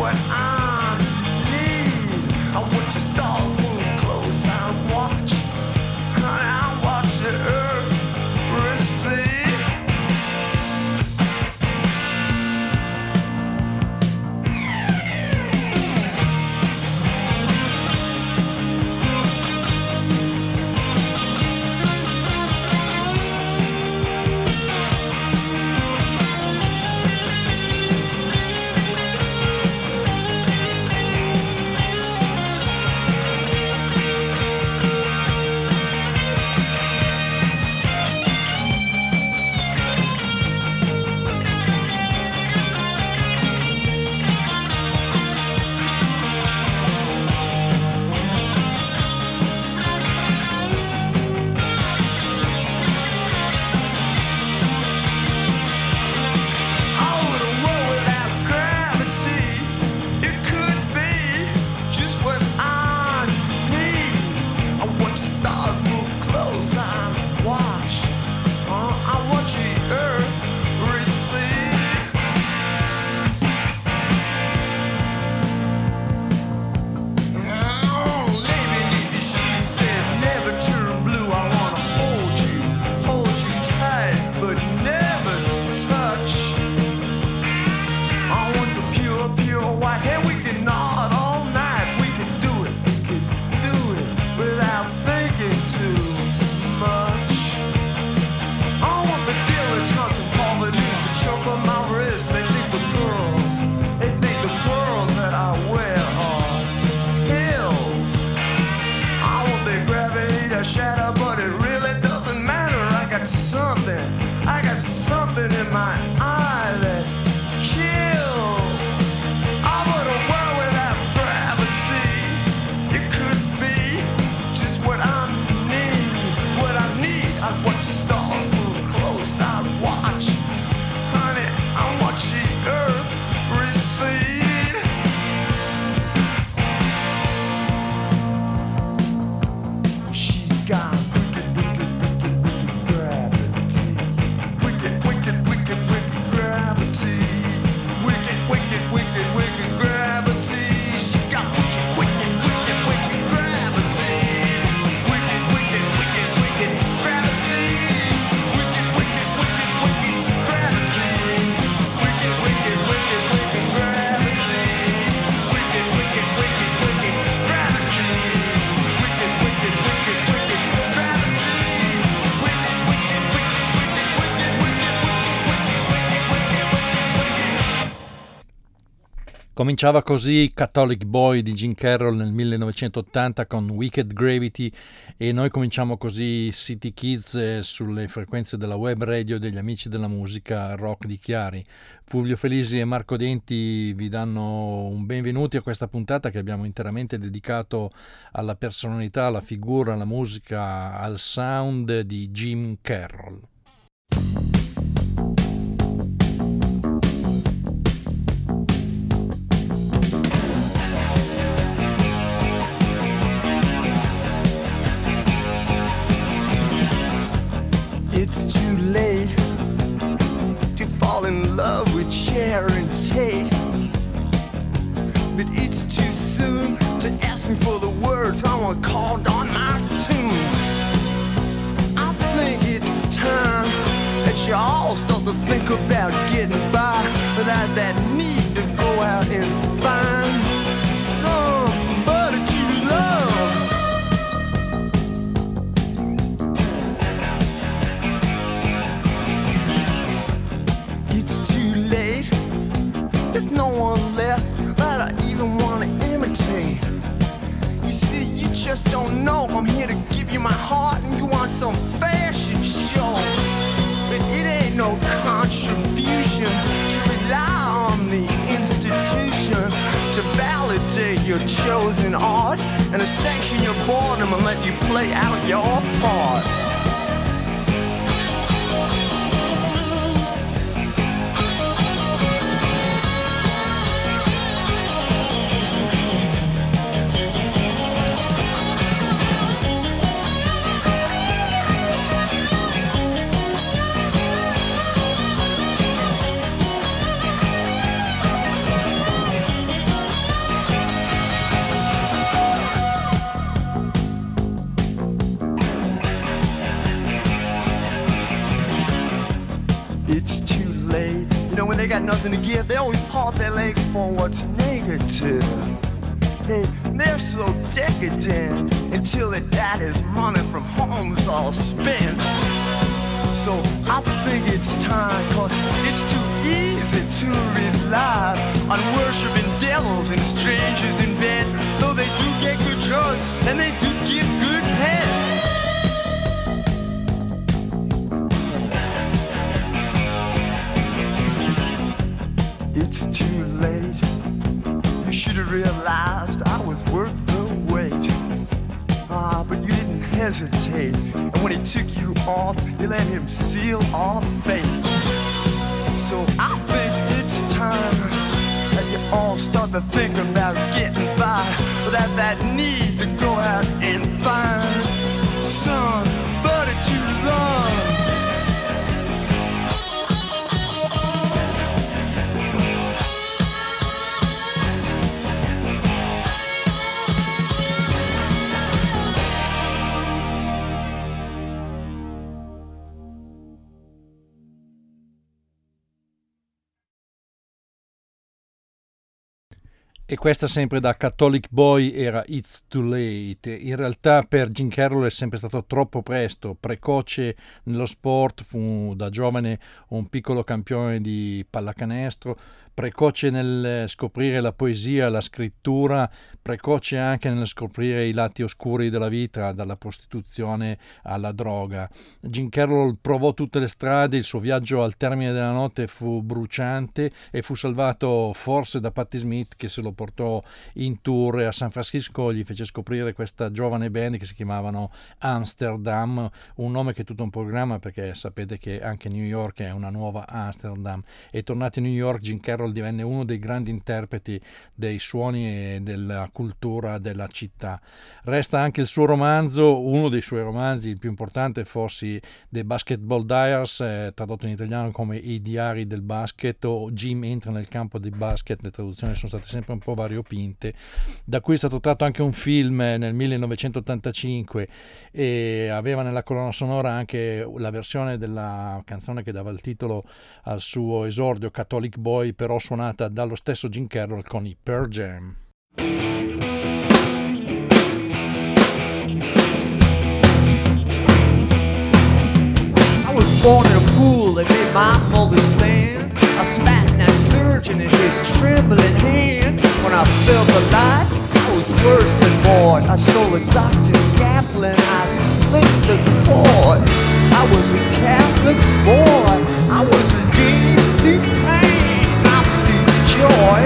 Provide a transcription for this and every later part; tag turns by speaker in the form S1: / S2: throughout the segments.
S1: what? I got something in mind. Cominciava così Catholic Boy di Gene Carroll nel 1980 con Wicked Gravity e noi cominciamo così City Kids eh, sulle frequenze della web radio degli amici della musica rock di Chiari. Fulvio Felisi e Marco Denti vi danno un benvenuto a questa puntata che abbiamo interamente dedicato alla personalità, alla figura, alla musica, al sound di Jim Carroll.
S2: Love with Sharon Tate. But it's too soon to ask me for the words I want called on my tune. I think it's time that you all start to think about getting by without that need to go out and find just don't know. I'm here to give you my heart, and you want some fashion show. But it ain't no contribution to rely on the institution to validate your chosen art and to sanction your boredom and let you play out your part. Nothing to give, they always part their legs for what's negative. Hey, they're so decadent until their daddy's money from home's all spent. So I think it's time, cause it's too easy to rely on worshiping devils and strangers in bed. Though they do get good drugs and they do realized I was worth the wait. Ah, but you didn't hesitate. And when he took you off, you let him seal our fate. So I think it's time that you all start to think about getting by without that need to go out and find somebody to love.
S1: E questa sempre da Catholic Boy era It's Too Late. In realtà per Jim Carroll è sempre stato troppo presto, precoce nello sport, fu da giovane un piccolo campione di pallacanestro, precoce nel scoprire la poesia, la scrittura, precoce anche nel scoprire i lati oscuri della vita, dalla prostituzione alla droga. Jim Carroll provò tutte le strade, il suo viaggio al termine della notte fu bruciante e fu salvato forse da Patti Smith che se lo portò in tour a San Francisco, gli fece scoprire questa giovane band che si chiamavano Amsterdam, un nome che è tutto un programma perché sapete che anche New York è una nuova Amsterdam. E tornato a New York, Jim Carroll divenne uno dei grandi interpreti dei suoni e della cultura della città. Resta anche il suo romanzo, uno dei suoi romanzi, il più importante, forse The Basketball Diaries, eh, tradotto in italiano come I diari del basket o Jim entra nel campo del basket, le traduzioni sono state sempre un po' variopinte, da cui è stato tratto anche un film nel 1985 e aveva nella colonna sonora anche la versione della canzone che dava il titolo al suo esordio Catholic Boy, però suonata dallo stesso Jim Carroll con i Pearl Jam.
S2: I was born in a pool that made my mother stand. I spat in that surge attention in his trembling hand. When I felt the light, I was worse than bored. I stole a doctor's scalpel and I slit the cord. I was a Catholic boy. I was redeemed joy.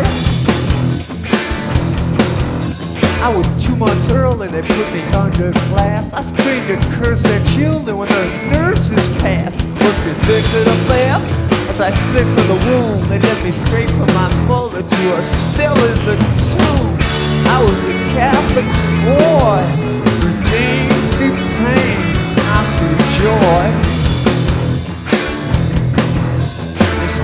S2: I was two months early, they put me under glass. I screamed and cursed their children when the nurses passed. Was convicted of theft. As I slipped from the womb, they led me straight from my mother to a cell in the tomb. I was a Catholic boy, redeemed through pain, not joy.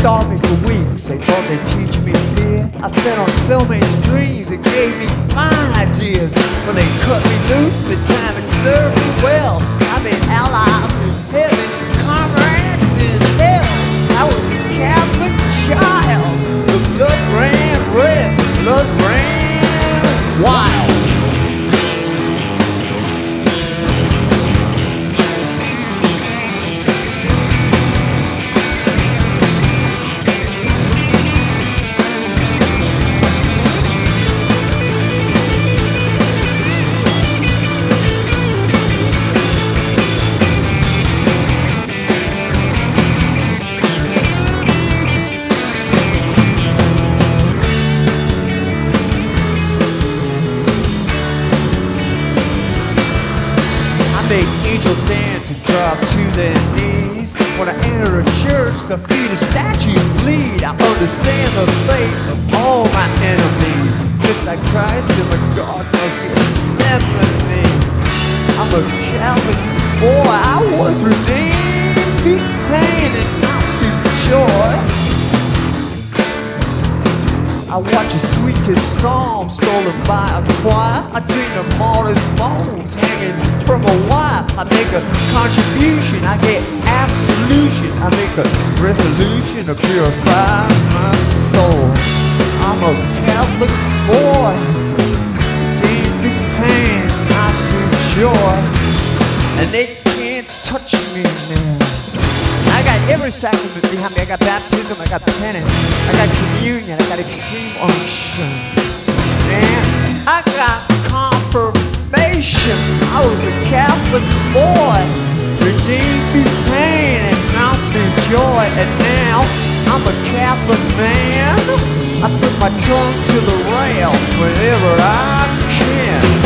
S2: They me for weeks, they thought they'd teach me fear. I fed on cellmates' dreams and gave me fine ideas. When they cut me loose, the time had served me well. I made allies in heaven, comrades in hell. I was a Catholic child. The blood ran red, blood ran wild. I make angels dance and drop to their knees. When I enter a church, the feet of statues bleed. I understand the fate of all my enemies. Just like Christ in the Garden of Gethsemane. I'm a Catholic boy, I was redeemed through pain and not through joy. I watch a sweetest psalm stolen by a choir. I dream of martyrs' bones hanging from a wire. I make a contribution, I get absolution. I make a resolution to purify my soul. I'm a Catholic boy, deep in pain, through joy. And they can't touch me now. Every sacrament behind me. I got baptism, I got penance, I got communion, I got extreme unction. And I got confirmation. I was a Catholic boy, redeemed through pain and not through joy. And now I'm a Catholic man. I put my trunk to the rail whenever I can.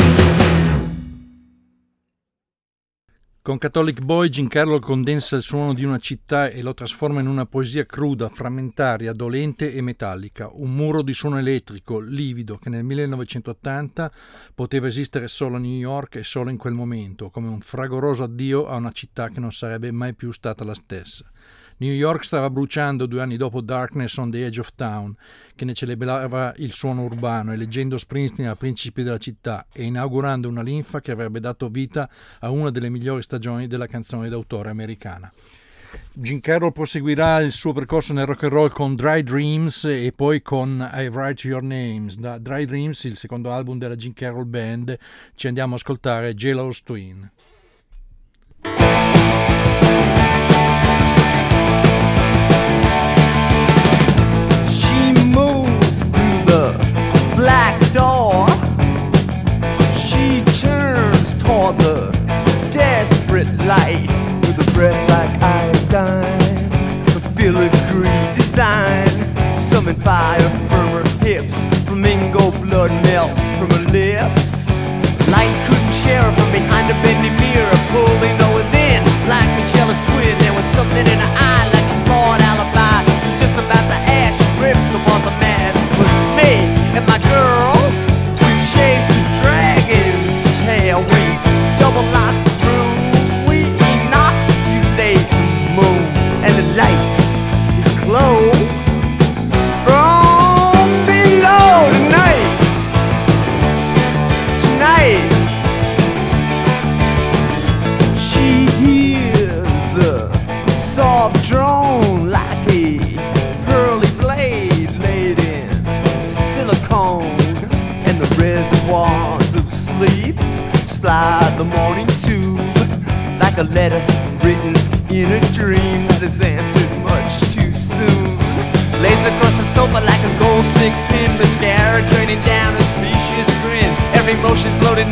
S1: Con Catholic Boy Giancarlo condensa il suono di una città e lo trasforma in una poesia cruda, frammentaria, dolente e metallica, un muro di suono elettrico, livido, che nel 1980 poteva esistere solo a New York e solo in quel momento, come un fragoroso addio a una città che non sarebbe mai più stata la stessa. New York stava bruciando due anni dopo Darkness on the Edge of Town, che ne celebrava il suono urbano, eleggendo Springsteen a principe della città e inaugurando una linfa che avrebbe dato vita a una delle migliori stagioni della canzone d'autore americana. Jim Carroll proseguirà il suo percorso nel rock and roll con Dry Dreams e poi con I Write Your Names. Da Dry Dreams, il secondo album della Jim Carroll Band, ci andiamo a ascoltare Jealous Twin.
S2: By her firmer hips, flamingo blood melt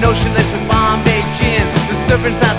S2: loaded, notionless with Bombay gin. The serpent's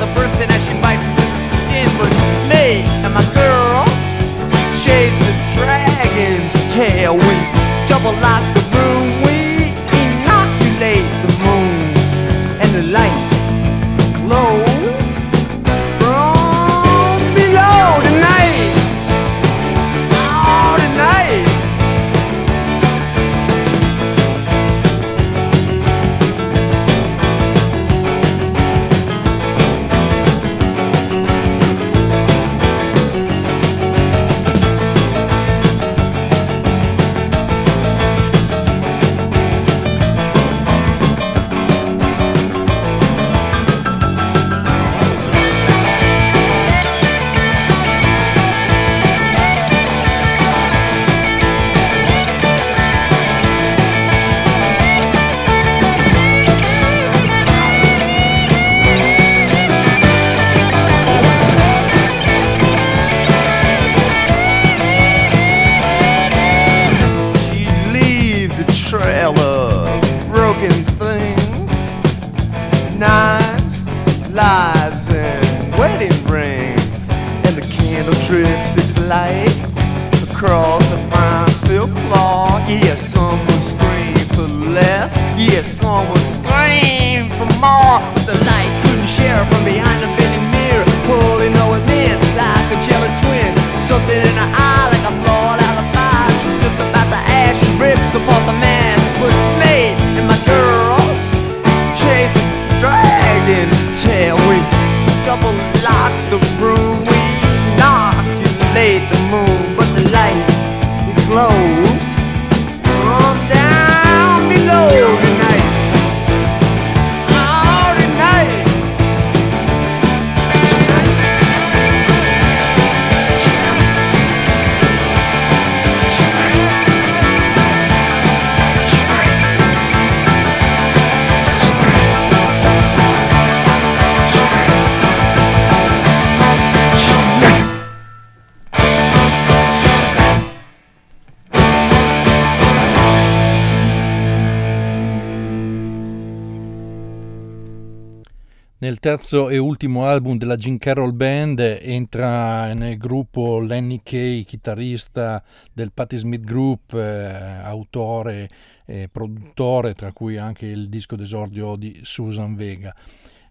S1: Nel terzo e ultimo album della Jim Carroll Band entra nel gruppo Lenny Kay, chitarrista del Patti Smith Group, eh, autore e produttore, tra cui anche il disco d'esordio di Susan Vega.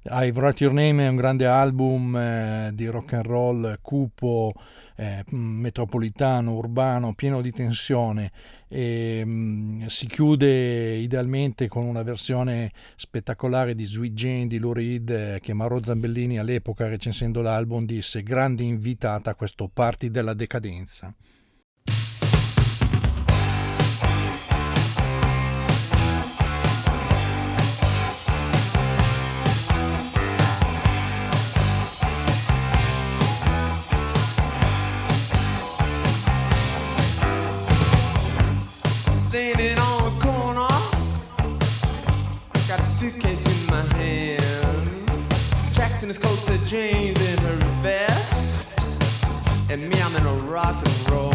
S1: I've Write Your Name è un grande album eh, di rock and roll cupo, eh, metropolitano, urbano, pieno di tensione e mh, si chiude idealmente con una versione spettacolare di Sweet Jane di Lou Reed eh, che Mauro Zambellini all'epoca recensendo l'album disse grande invitata a questo party della decadenza.
S2: Standing on the corner, got a suitcase in my hand. Jackson his coat said Jane's in her vest, and me I'm in a rock and roll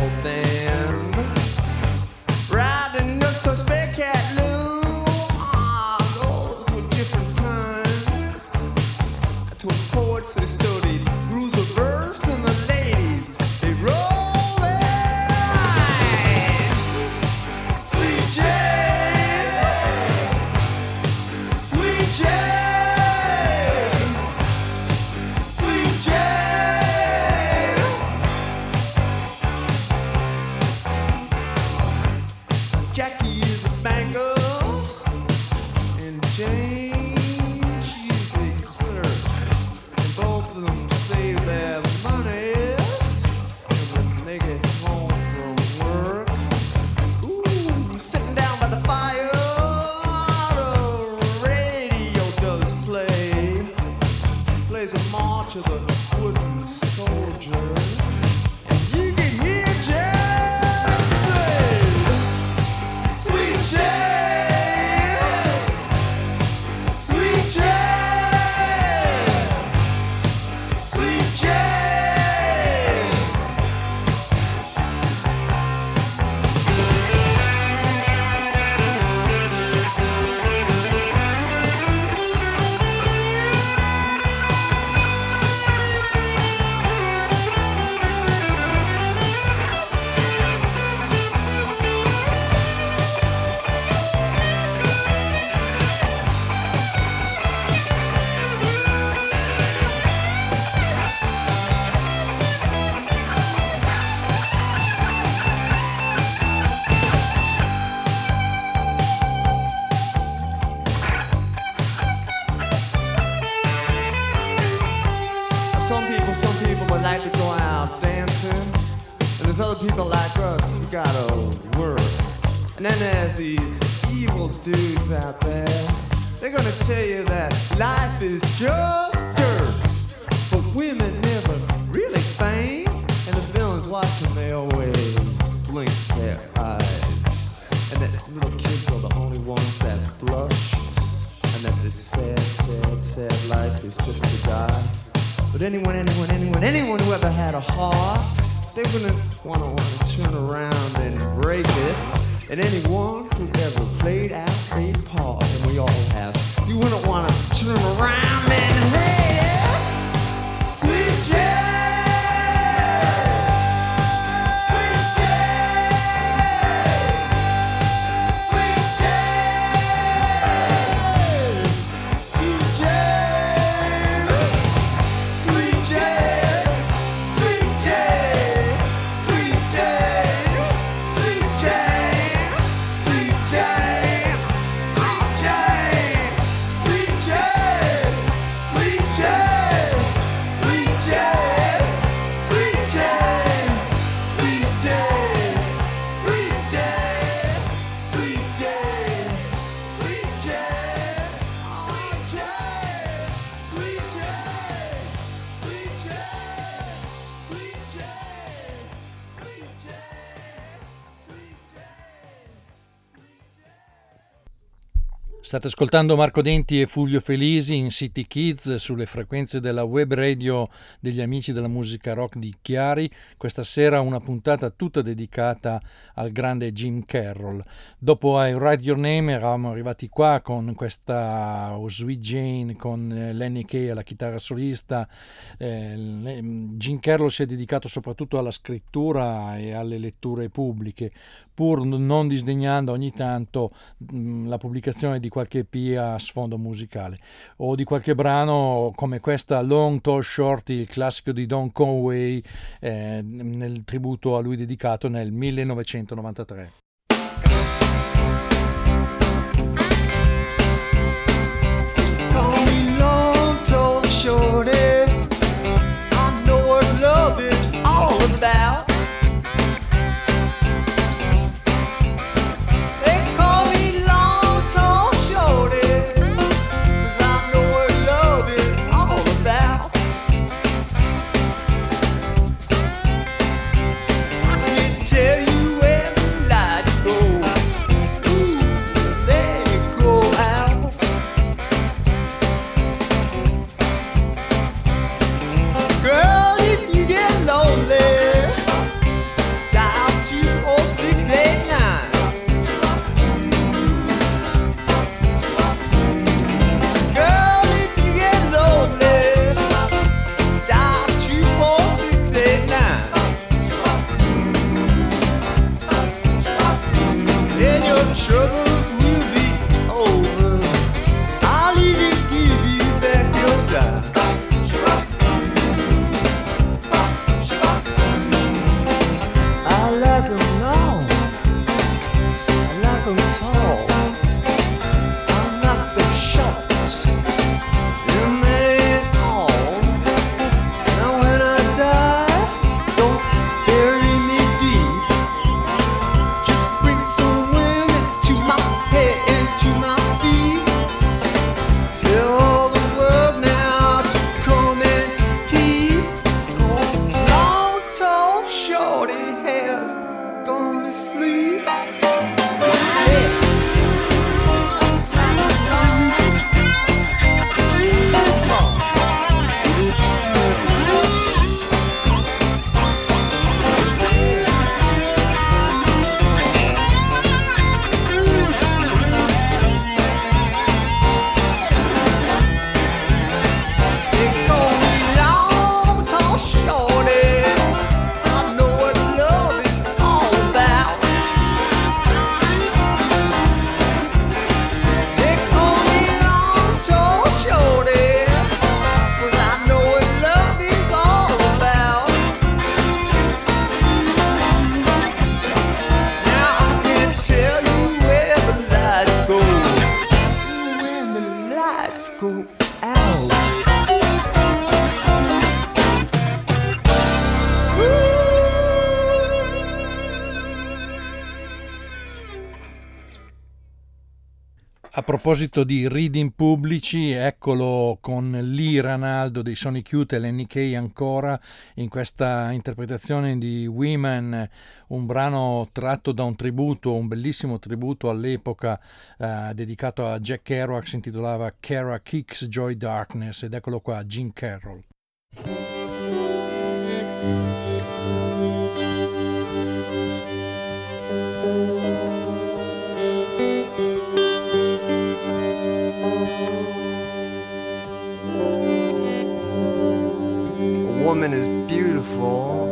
S2: wouldn't wanna wanna turn around and break it. And anyone who ever played out a part, and we all have, you wouldn't wanna turn around
S1: State ascoltando Marco Denti e Fulvio Felisi in City Kids sulle frequenze della web radio degli amici della musica rock di Chiari. Questa sera una puntata tutta dedicata al grande Jim Carroll. Dopo I Write Your Name eravamo arrivati qua con questa oh, Sweet Jane con eh, Lenny Kay alla chitarra solista. Eh, le- Jim Carroll si è dedicato soprattutto alla scrittura e alle letture pubbliche, pur non disdegnando ogni tanto mh, la pubblicazione di qualche EP a sfondo musicale o di qualche brano come questa Long Tall Short, il classico di Don Conway eh, nel tributo a lui dedicato nel 1993. Proposito di reading pubblici, eccolo con Lee Ranaldo dei Sonic Youth e Lenny Kay ancora in questa interpretazione di Women, un brano tratto da un tributo, un bellissimo tributo all'epoca eh, dedicato a Jack Kerouac, si intitolava Kerouac Kicks Joy Darkness ed eccolo qua, Gene Carroll.
S3: Woman is beautiful,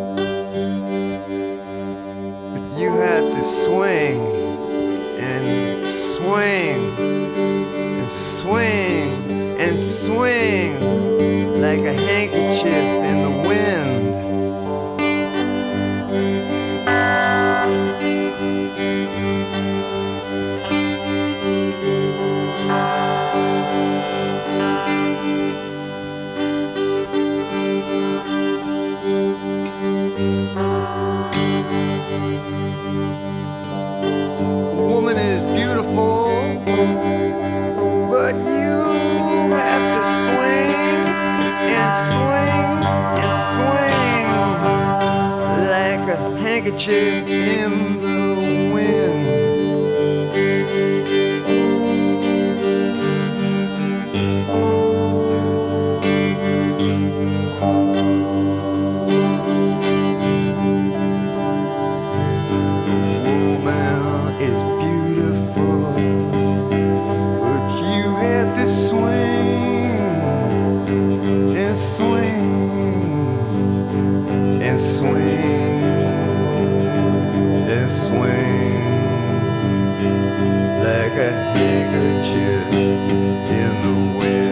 S3: but you have to swing and swing and swing and swing like a handkerchief woman is beautiful, but you have to swing and swing and swing like a handkerchief in a handkerchief in the wind.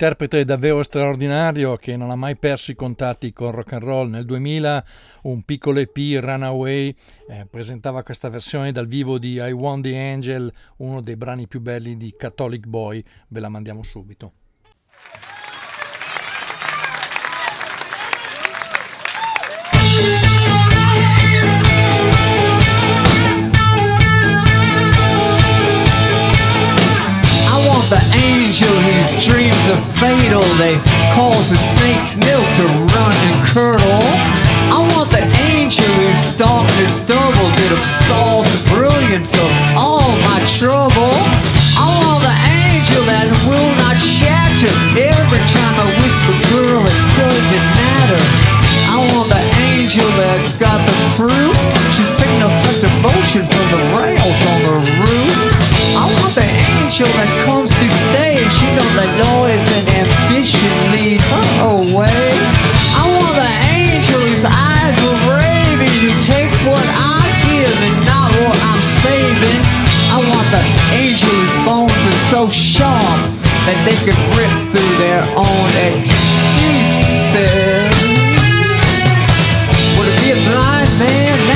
S1: Interprete davvero straordinario che non ha mai perso i contatti con rock and roll. Nel 2000 un piccolo EP, Runaway, eh, presentava questa versione dal vivo di I Want the Angel, uno dei brani più belli di Catholic Boy. Ve la mandiamo subito.
S2: Are fatal. They cause the snake's milk to run and curdle. I want the angel whose darkness doubles. It absolves the brilliance of all my trouble. I want the angel that will not shatter every time I whisper, girl, it doesn't matter. I want the angel that's got the proof. She signals like devotion from the rails on the roof. Angel that comes to stay. She know that noise and ambition lead her away. I want the angel whose eyes are raving, who takes what I give and not what I'm saving. I want the angel whose bones are so sharp that they can rip through their own excuses. Would it be a blind man?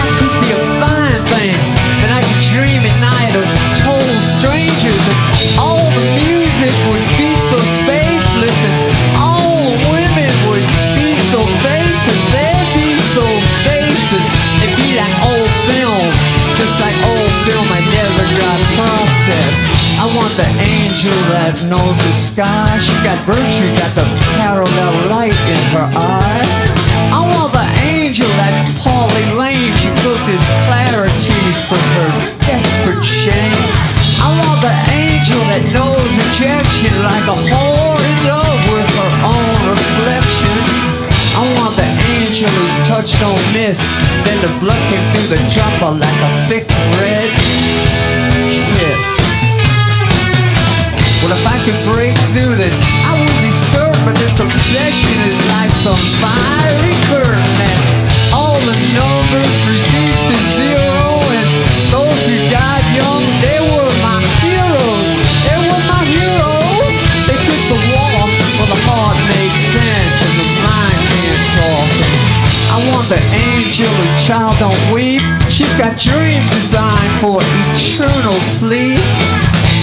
S2: Film I never got processed. I want the angel that knows the sky. She got virtue, got the parallel light in her eye. I want the angel that's Polly Lane. She filters clarity from her desperate shame. I want the angel that knows rejection like a whore in love with her own reflection. Whose touch don't miss. Then the blood came through the dropper like a thick red kiss. Well,
S4: if I could break through that I would be served, but this obsession is like some fiery curtain and all the numbers reduced to zero the angel whose child don't weep. She's got dreams designed for eternal sleep.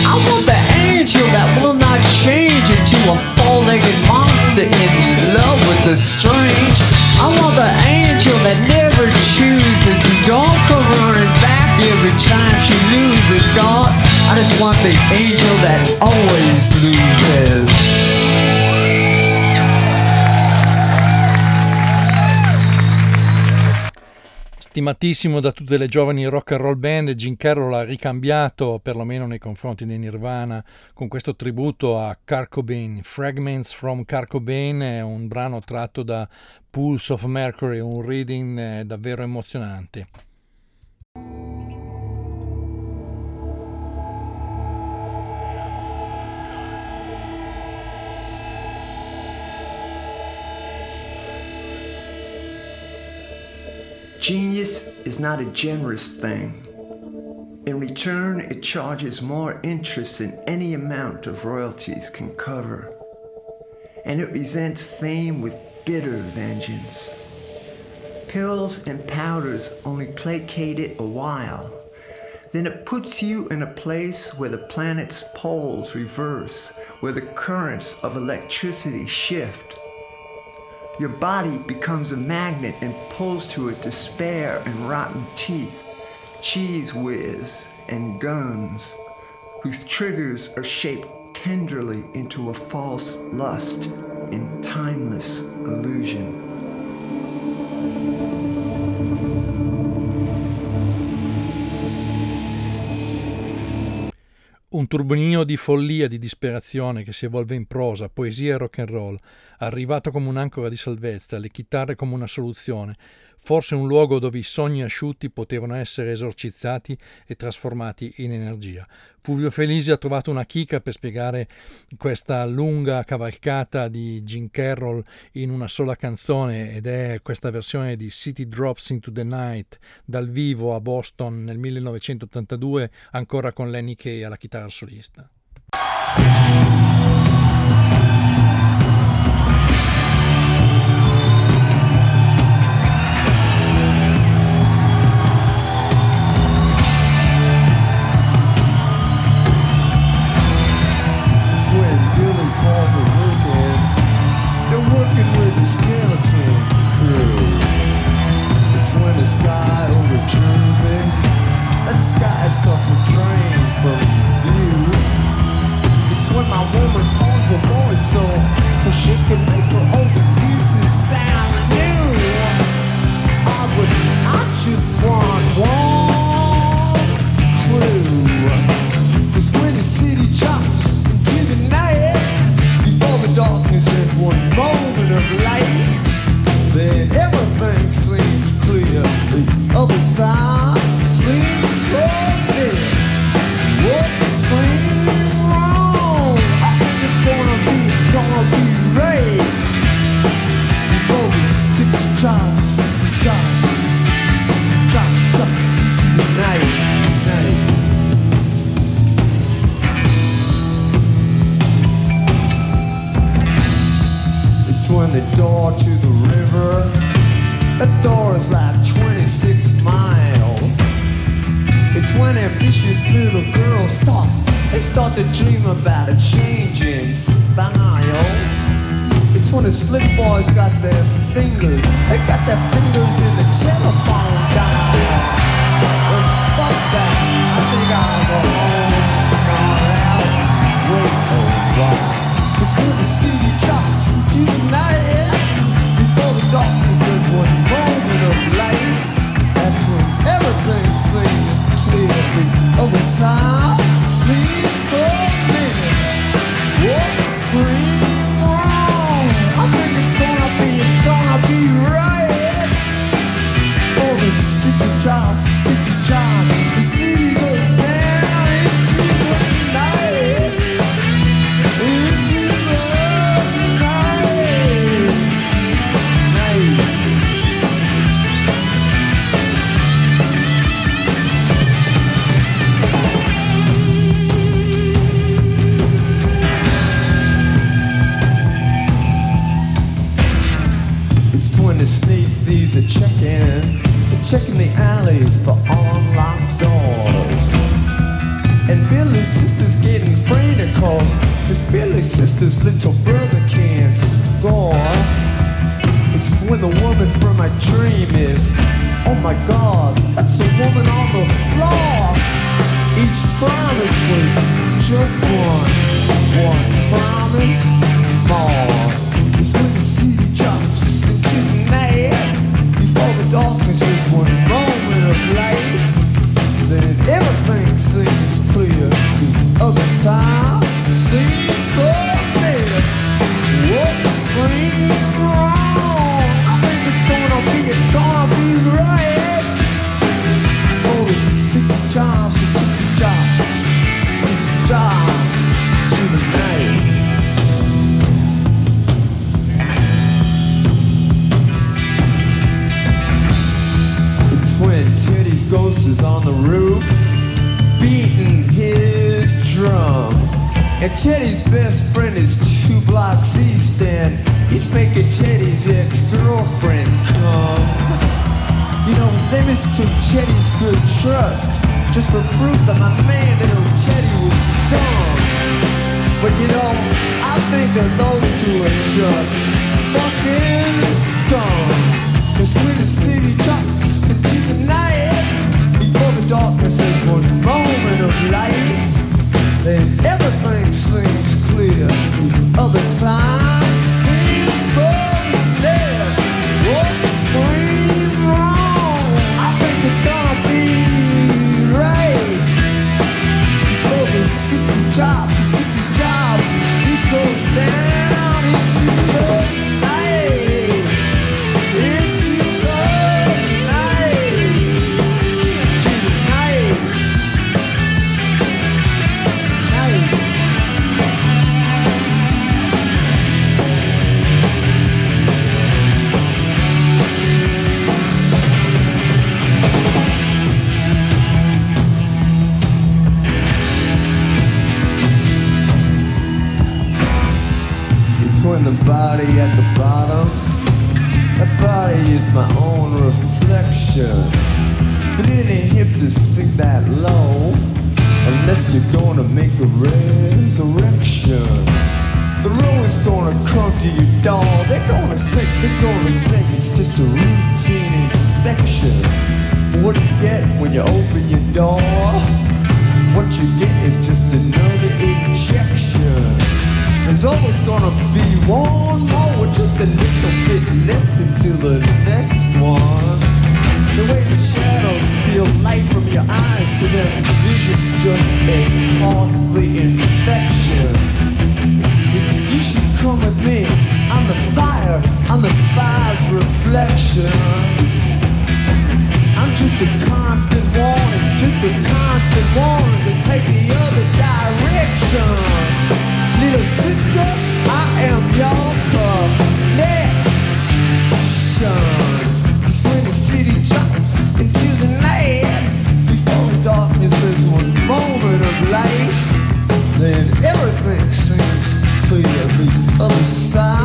S4: I want the angel that will not change into a four-legged monster in love with the strange. I want the angel that never chooses, And don't come running back every time she loses God. I just want the angel that always loses.
S2: Stimatissimo da tutte le giovani rock and roll band, Jim Carroll ha ricambiato, perlomeno nei confronti di Nirvana, con questo tributo a Car Cobain. Fragments from Car Cobain è un brano tratto da Pulse of Mercury, un reading eh, davvero emozionante.
S1: Genius is not a generous thing. In return, it charges more interest than any amount of royalties can cover. And it resents fame with bitter vengeance. Pills and powders only placate it a while. Then it puts you in a place where the planet's poles reverse, where the currents of electricity shift. Your body becomes a magnet and pulls to it despair and rotten teeth, cheese whiz and guns, whose triggers are shaped tenderly into a false lust in timeless illusion.
S2: Turbinio di follia, di disperazione che si evolve in prosa, poesia e rock and roll, arrivato come un'ancora di salvezza, le chitarre come una soluzione, forse un luogo dove i sogni asciutti potevano essere esorcizzati e trasformati in energia. Fulvio Felisi ha trovato una chicca per spiegare questa lunga cavalcata di Jim Carroll in una sola canzone ed è questa versione di City Drops into the Night dal vivo a Boston nel 1982 ancora con Lenny Kay alla chitarra solista. drown promise body at the bottom, that body is my own reflection. But it ain't hip to sink that low, unless you're gonna make a resurrection. The road's gonna come to your door, they're gonna say, they're gonna say it's just a routine inspection. But what you get when you open your door? What you get is just another injection. There's always gonna be one more, with just a little bit less until the next one. The way the shadows steal light from your eyes to them, vision's just a costly infection. You, you should come with me. I'm the fire, I'm the fire's reflection. I'm just a constant warning, just a constant warning to take the other direction. Little sister, I am your connection. Cause when the city jumps into the night, before the darkness is one moment of light, then everything seems clear. The side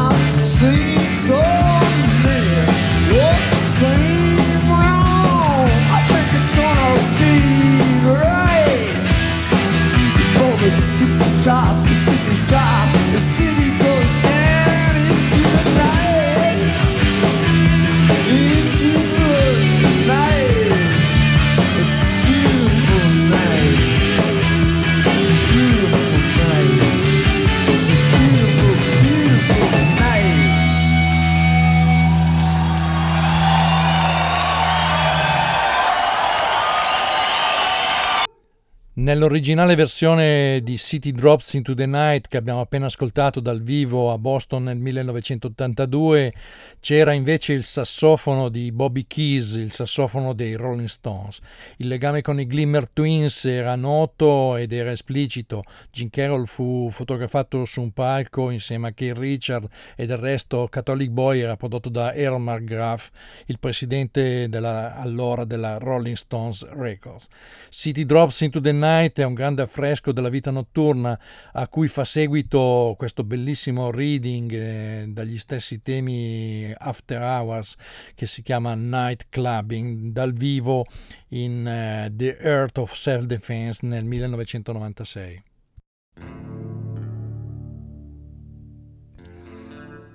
S1: Nell'originale versione di City Drops into the Night che abbiamo appena ascoltato dal vivo a Boston nel 1982 c'era invece il sassofono di Bobby Keys, il sassofono dei Rolling Stones. Il legame con i Glimmer Twins era noto ed era esplicito. Jim Carroll fu fotografato su un palco insieme a Keith Richard e del resto Catholic Boy era prodotto da Earl McGrath, il presidente della, allora della Rolling Stones Records. City Drops into the Night Night è un grande affresco della vita notturna a cui fa seguito questo bellissimo reading eh, dagli stessi temi After Hours che si chiama Night Clubbing dal vivo in uh, The Earth of Self-Defense nel 1996.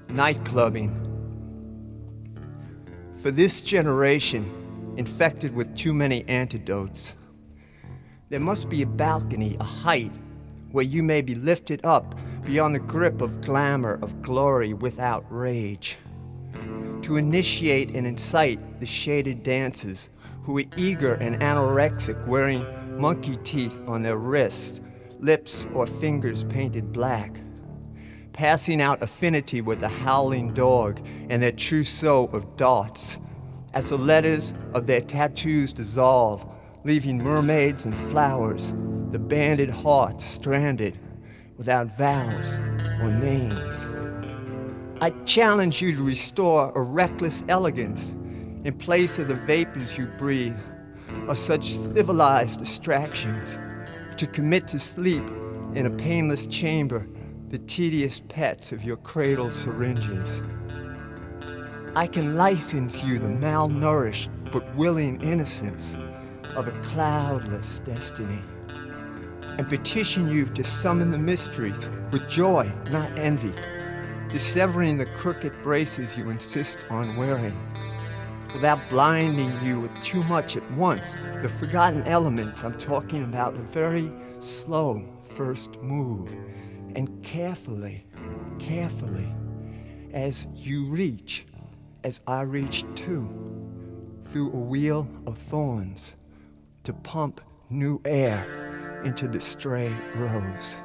S2: Night clubbing. For this generation, infected with too many antidotes, there must be a balcony, a height, where you may be lifted up beyond the grip of glamour, of glory without rage. To initiate and incite the shaded dancers who are eager and anorexic, wearing monkey teeth on their wrists, lips or fingers painted black passing out affinity with the howling dog and their trousseau of dots, as the letters of their tattoos dissolve, leaving mermaids and flowers, the banded hearts stranded without vows or names. I challenge you to restore a reckless elegance in place of the vapors you breathe, of such civilized distractions, to commit to sleep in a painless chamber the tedious pets of your cradled syringes. I can license you the malnourished but willing innocence of a cloudless destiny and petition you to summon the mysteries with joy, not envy, dissevering the crooked braces you insist on wearing, without blinding you with too much at once. The forgotten elements, I'm talking about a very slow first move and carefully, carefully, as you reach, as I reach too, through a wheel of thorns to pump new air into the stray rose.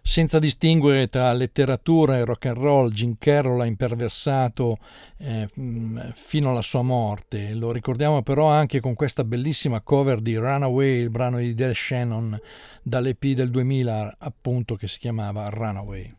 S1: senza distinguere tra letteratura e rock and roll, Jim Carroll ha imperversato eh, mm, fino alla sua morte. Lo ricordiamo però anche con questa bellissima cover di Runaway, il brano di Del Shannon dall'EP del 2000, appunto che si chiamava Runaway.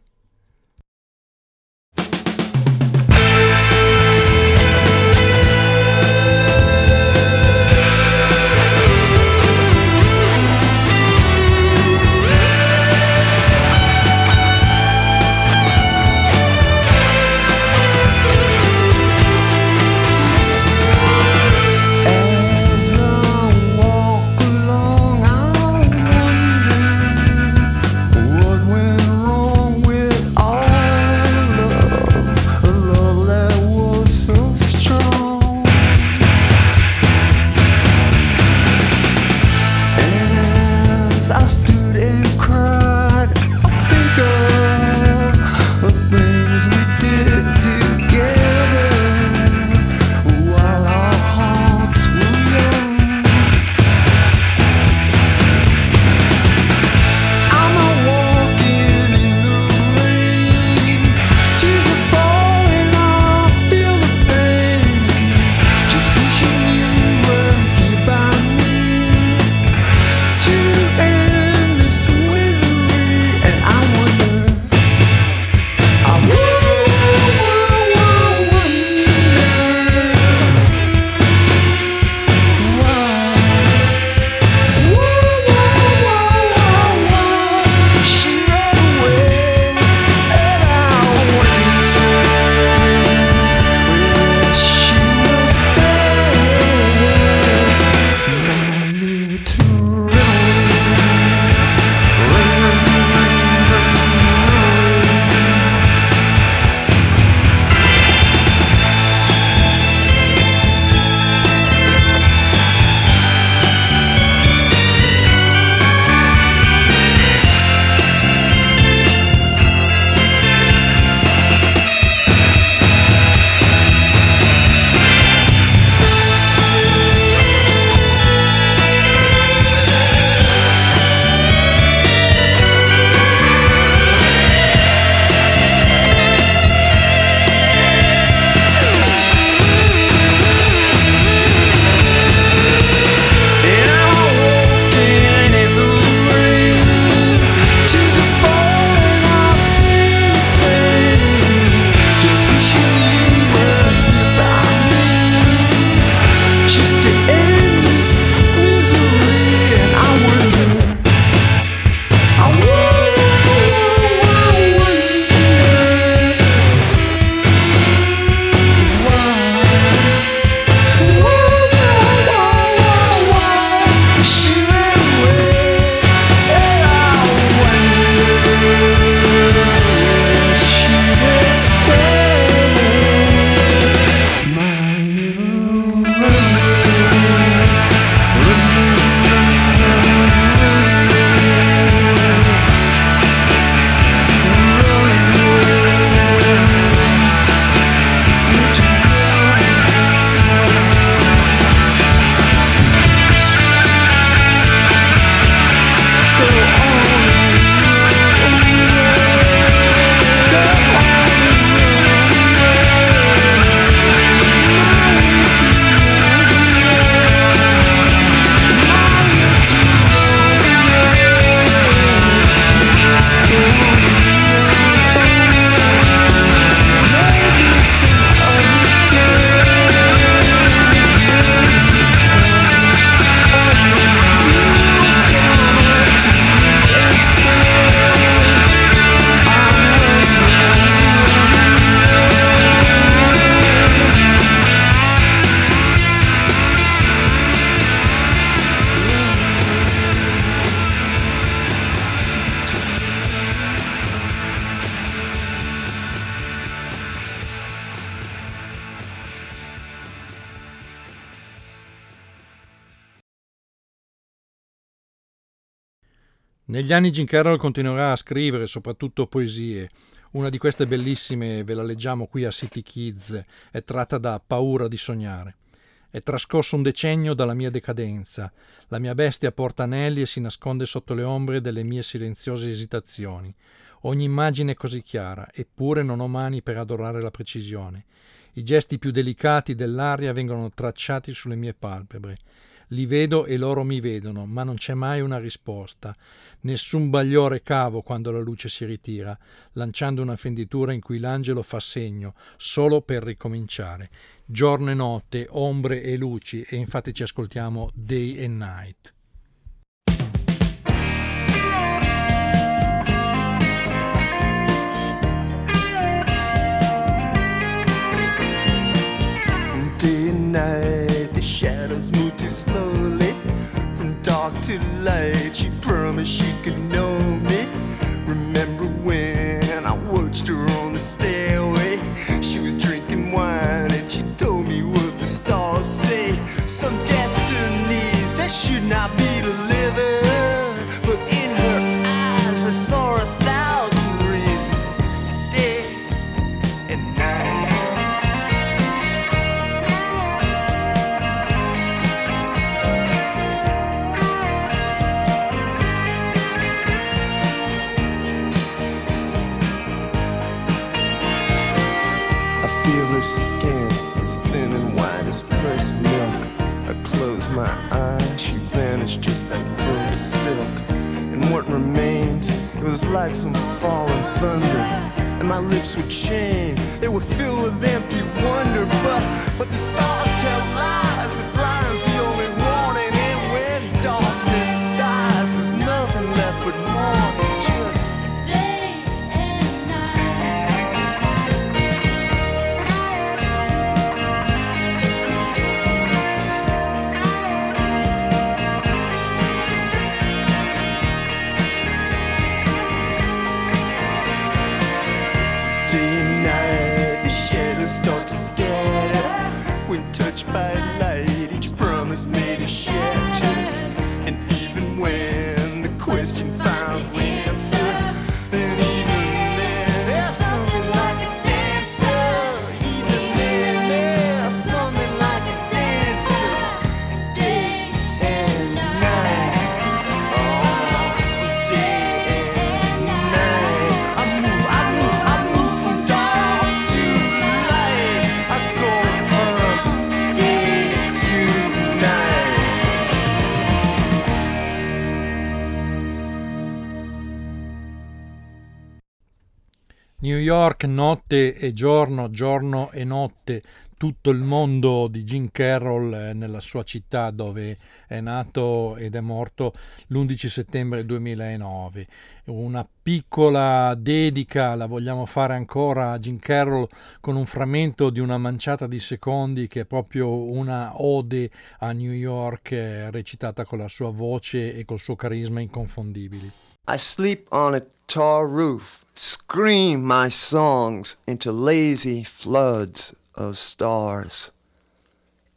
S1: Anni Jim Carroll continuerà a scrivere soprattutto poesie. Una di queste bellissime ve la leggiamo qui a City Kids, è tratta da Paura di sognare. È trascorso un decennio dalla mia decadenza. La mia bestia porta anelli e si nasconde sotto le ombre delle mie silenziose esitazioni. Ogni immagine è così chiara, eppure non ho mani per adorare la precisione. I gesti più delicati dell'aria vengono tracciati sulle mie palpebre. Li vedo e loro mi vedono, ma non c'è mai una risposta. Nessun bagliore cavo quando la luce si ritira, lanciando una fenditura in cui l'angelo fa segno, solo per ricominciare. Giorno e notte, ombre e luci, e infatti ci ascoltiamo day and night.
S2: Night, lei. Like some falling thunder. And my lips were chained, they were filled with empty wonder. But, but the stars
S1: York, notte e giorno, giorno e notte, tutto il mondo di Jim Carroll eh, nella sua città dove è nato ed è morto l'11 settembre 2009. Una piccola dedica la vogliamo fare ancora a Jim Carroll con un frammento di una manciata di secondi che è proprio una ode a New York eh, recitata con la sua voce e col suo carisma inconfondibili.
S2: I sleep on a tar roof, scream my songs into lazy floods of stars.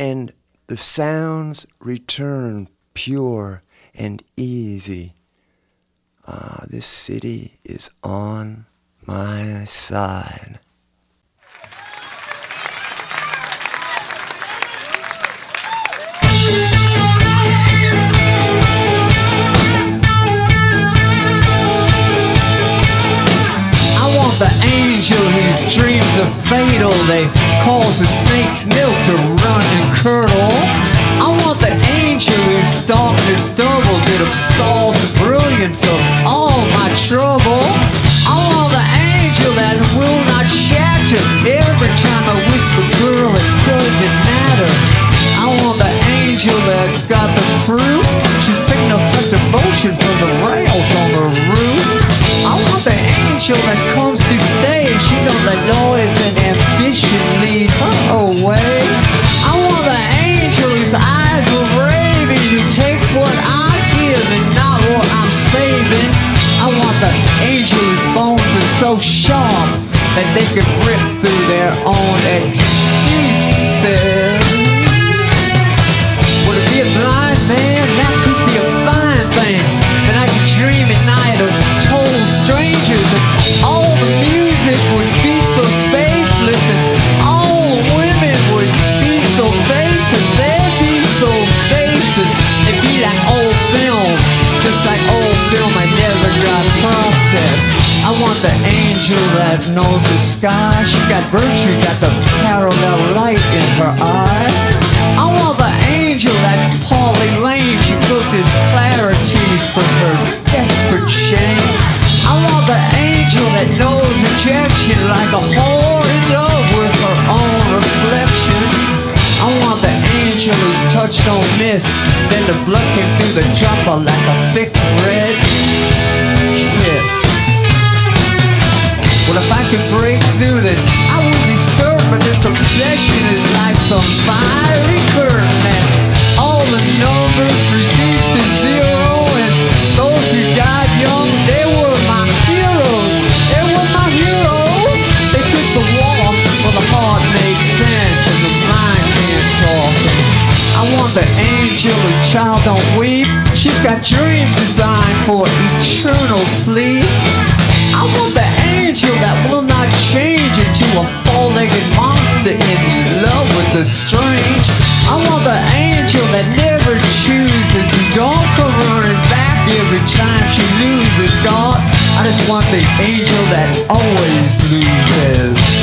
S2: And the sounds return pure and easy. Ah, this city is on my side.
S5: The angel whose dreams are fatal. They cause the snake's milk to run and curdle. I want the angel whose darkness doubles. It absolves the brilliance of all my trouble. I want the angel that will not shatter. Every time I whisper, girl, it doesn't matter. I want the angel that's got the proof. She signals her devotion from the rails on the roof. Angel that comes to stay. She don't let noise and ambition lead her away. I want the angel whose eyes are raving, who takes what I give and not what I'm saving. I want the angel whose bones are so sharp that they can rip through their own excuses. Would it be a blind man? That I never got processed. I want
S6: the angel that knows the sky. She got virtue, got the parallel light in her eye. I want the angel that's Paulie Lane. She built his clarity from her desperate shame. I want the angel that knows rejection like a whore in love with her own reflection. I want the touch don't miss. Then the blood came through the dropper like a thick red kiss. Well, if I could break through, then I would be served. But this obsession is like some fiery curtain, child don't weep. She's got dreams designed for eternal sleep. I want the angel that will not change into a four-legged monster in love with the strange. I want the angel that never chooses, who don't come running back every time she loses God. I just want the angel that always loses.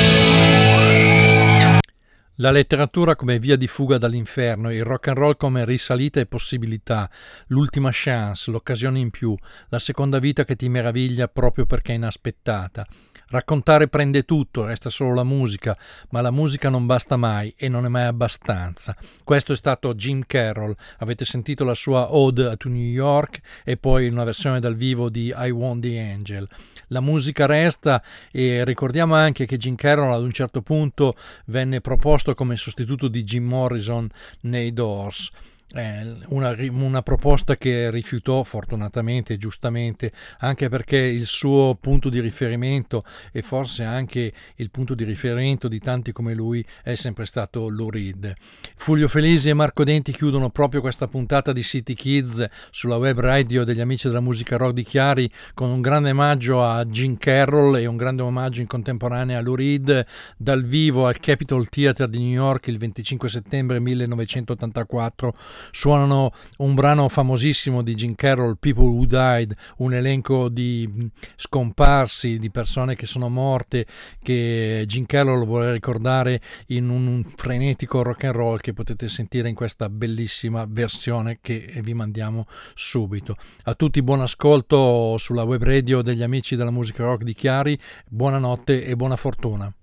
S1: La letteratura come via di fuga dall'inferno, il rock and roll come risalita e possibilità, l'ultima chance, l'occasione in più, la seconda vita che ti meraviglia proprio perché è inaspettata. Raccontare prende tutto, resta solo la musica, ma la musica non basta mai e non è mai abbastanza. Questo è stato Jim Carroll, avete sentito la sua Ode to New York e poi una versione dal vivo di I Want the Angel. La musica resta e ricordiamo anche che Jim Carroll ad un certo punto venne proposto come sostituto di Jim Morrison nei Doors. Eh, una, una proposta che rifiutò fortunatamente e giustamente anche perché il suo punto di riferimento e forse anche il punto di riferimento di tanti come lui è sempre stato Lou Reed. Fulvio Felisi e Marco Denti chiudono proprio questa puntata di City Kids sulla web radio degli amici della musica rock di Chiari con un grande omaggio a Jim Carroll e un grande omaggio in contemporanea a Lou Reed dal vivo al Capitol Theatre di New York il 25 settembre 1984 suonano un brano famosissimo di Jim Carroll, People Who Died, un elenco di mh, scomparsi, di persone che sono morte, che Jim Carroll vuole ricordare in un frenetico rock and roll che potete sentire in questa bellissima versione che vi mandiamo subito. A tutti buon ascolto sulla web radio degli amici della musica rock di Chiari, buonanotte e buona fortuna.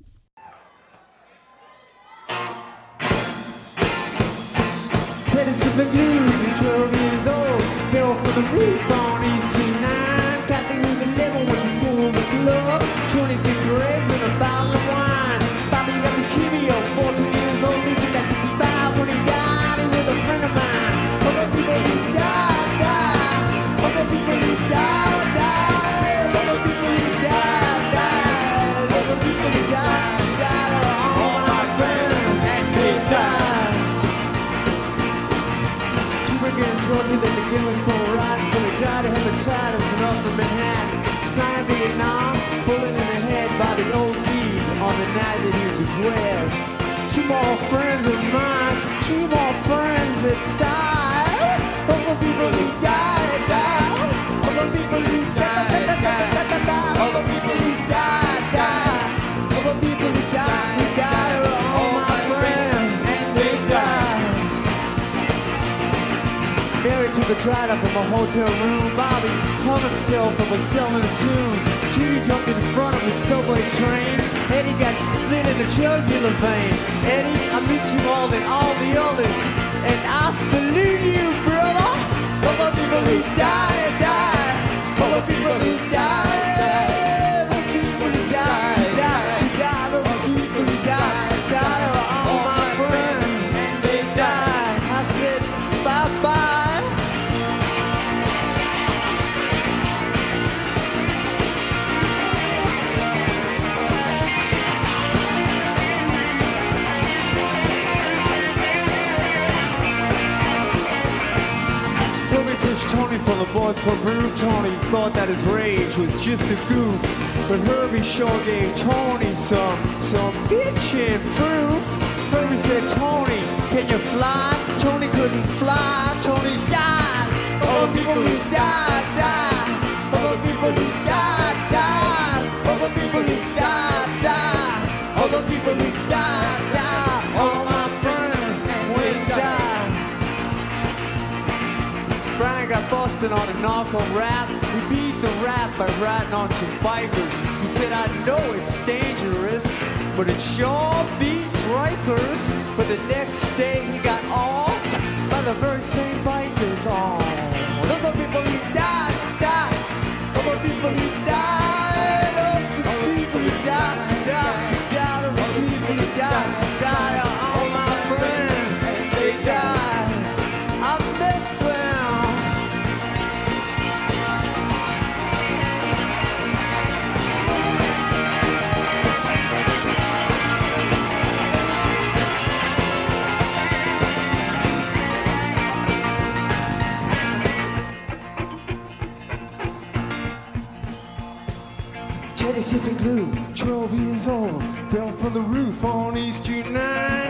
S2: Sipping blues, he's 12 years old. Fell for the roof Georgia that the game was going right, so we tried to a an off from Manhattan. Snyder Vietnam, bullet in the head by the old lead on the night that he was wed. Two more friends of mine, two more friends that died. The people who died. Mary took up from a hotel room. Bobby hung himself up a selling of tunes. Judy jumped in front of a subway train. Eddie got slit in the jugular vein. Eddie, I miss you more than all the others. And I salute you, brother. All the people who died, died. All the people who died, Boys club room. Tony thought that his rage was just a goof, but Herbie sure gave Tony some some bitchin' proof. Herbie said, Tony, can you fly? Tony couldn't fly. Tony died. All the people who died, died. All the people who died, insisted on a narco rap. We beat the rap by writing on some vipers. He said, I know it's dangerous, but it sure beats Rikers. But the next day he got off fell from the roof on East 9.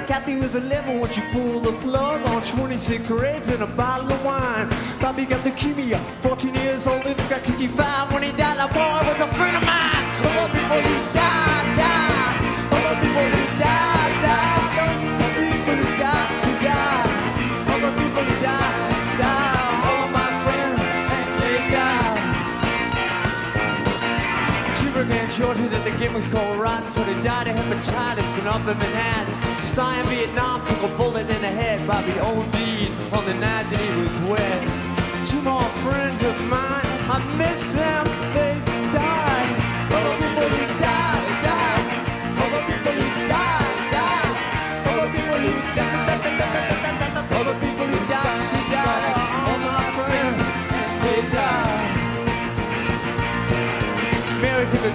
S2: Kathy was 11 when she pulled the plug on 26 ribs and a bottle of wine. Bobby got leukemia, 14 years old, and got 55 Shorter than the was called rotten, so they died of hepatitis and up in Manhattan. Sty in Vietnam took a bullet in the head. Bobby OD'd on the night that he was wet. Two more friends of mine, I miss them, they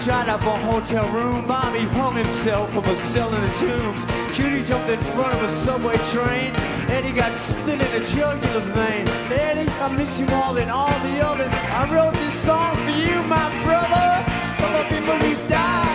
S2: shot of a hotel room. Bobby hung himself from a cell in the tombs. Judy jumped in front of a subway train. Eddie got slit in the jugular vein. Eddie, I miss you more than all the others. I wrote this song for you, my brother. All the people who died.